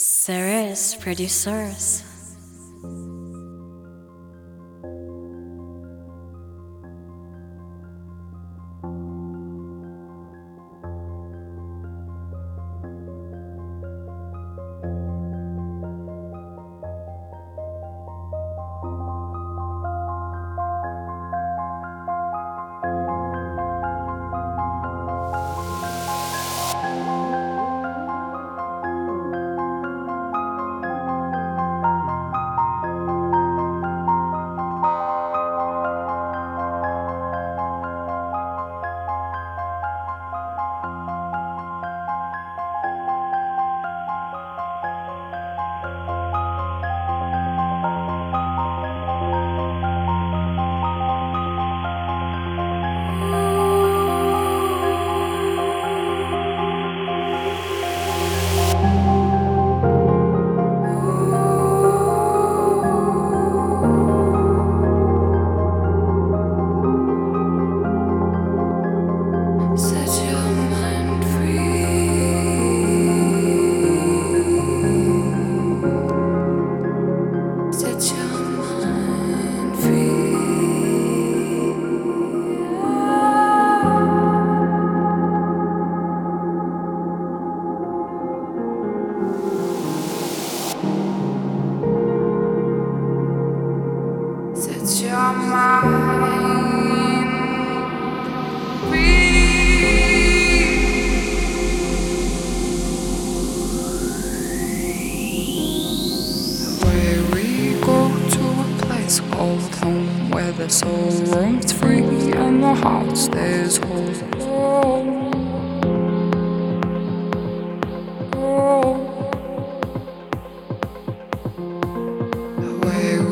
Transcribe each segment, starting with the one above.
Serious producers. Soul roams free and the heart stays whole.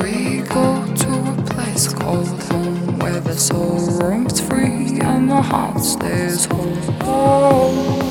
We go to a place called home Where the soul roams free and the heart stays whole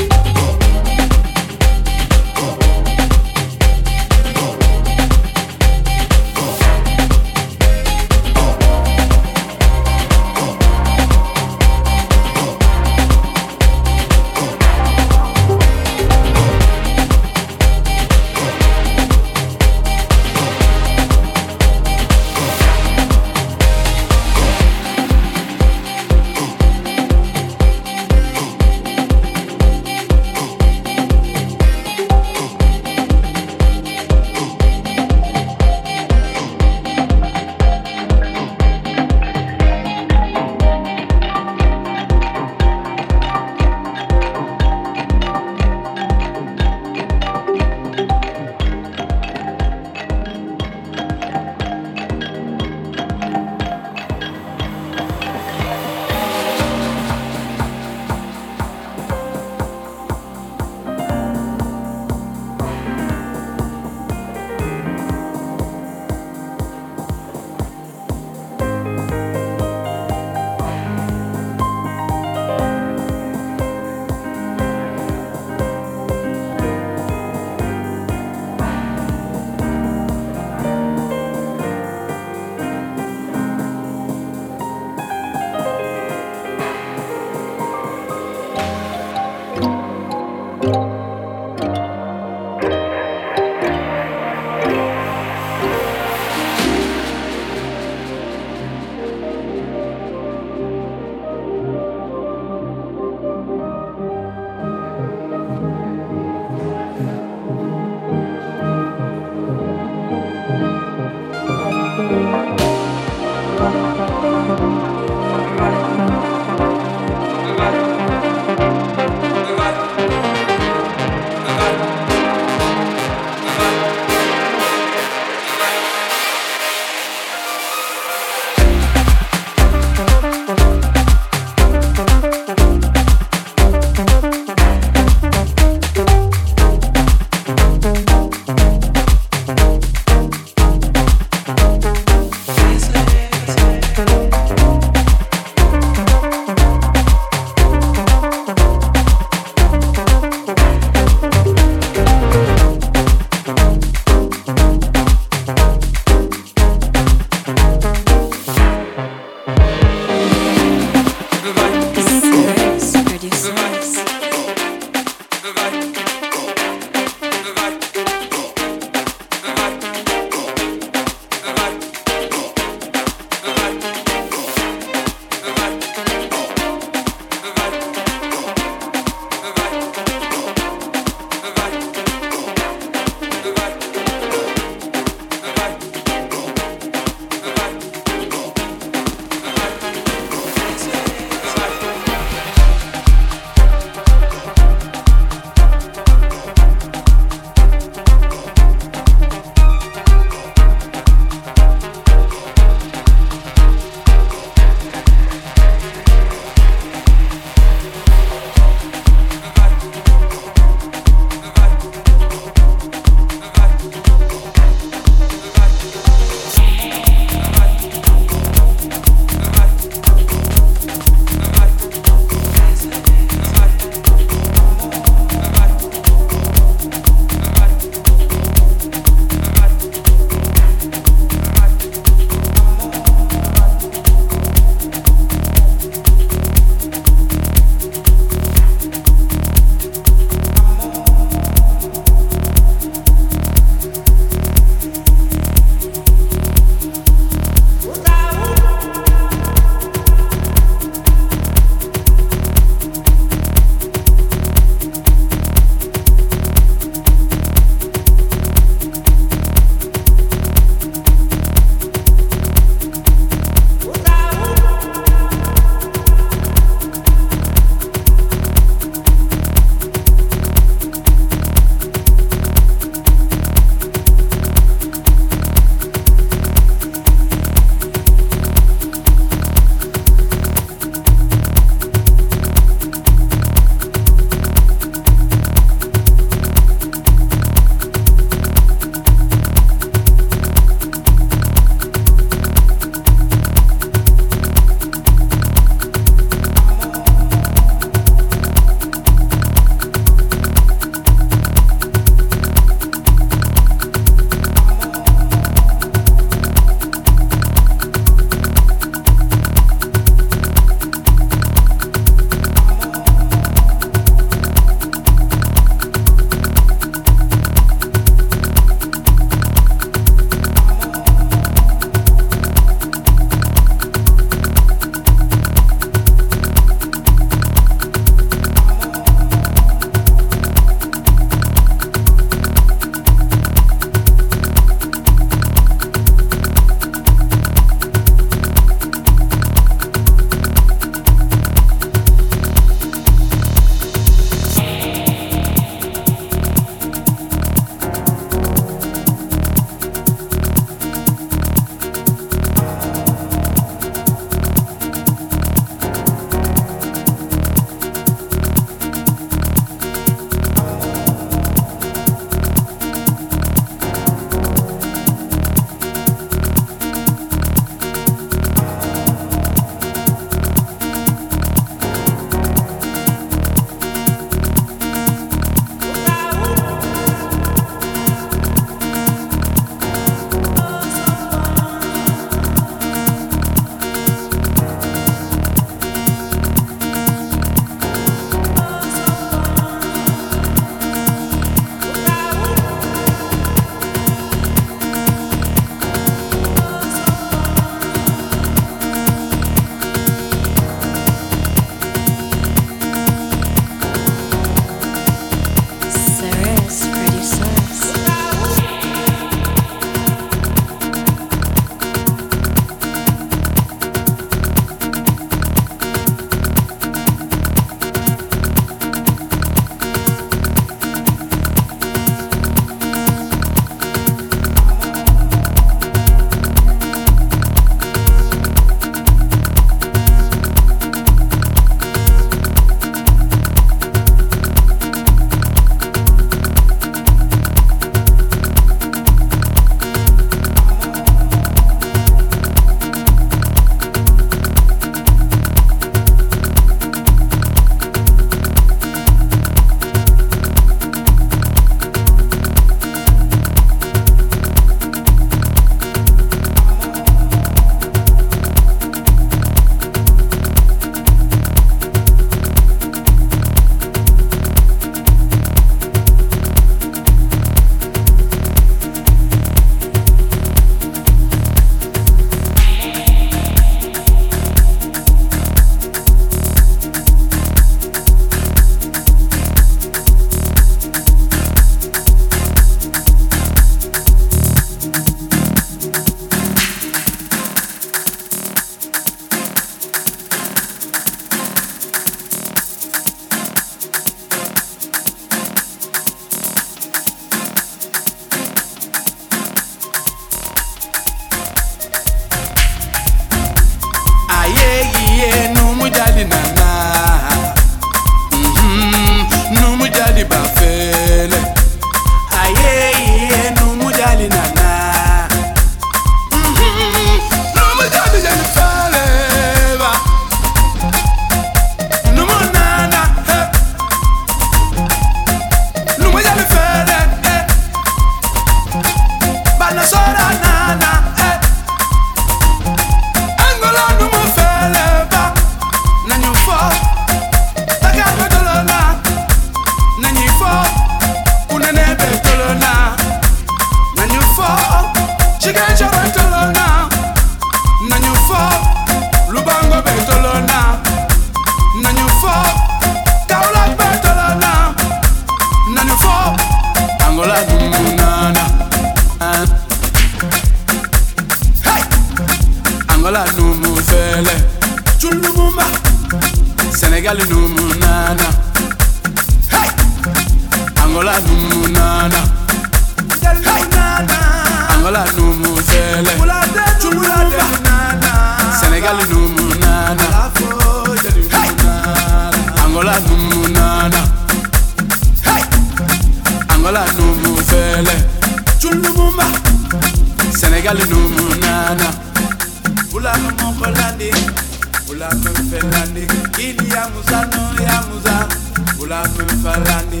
Bula mfalani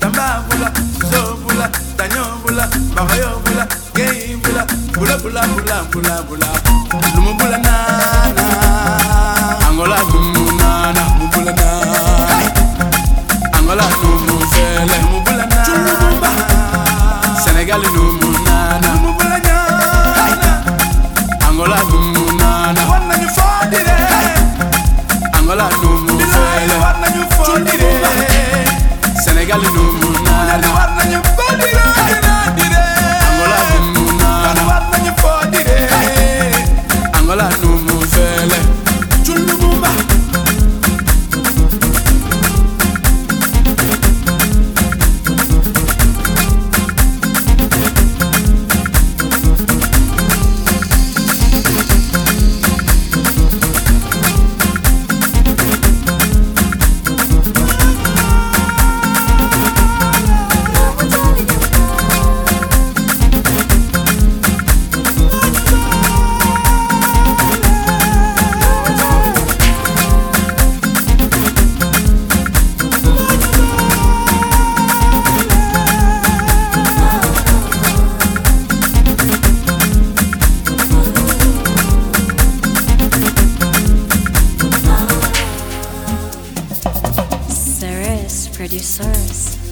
tamba bula so vula tanyo vula mahoyo vula gei vula vula vula vula vula vula regálenme producers, producers.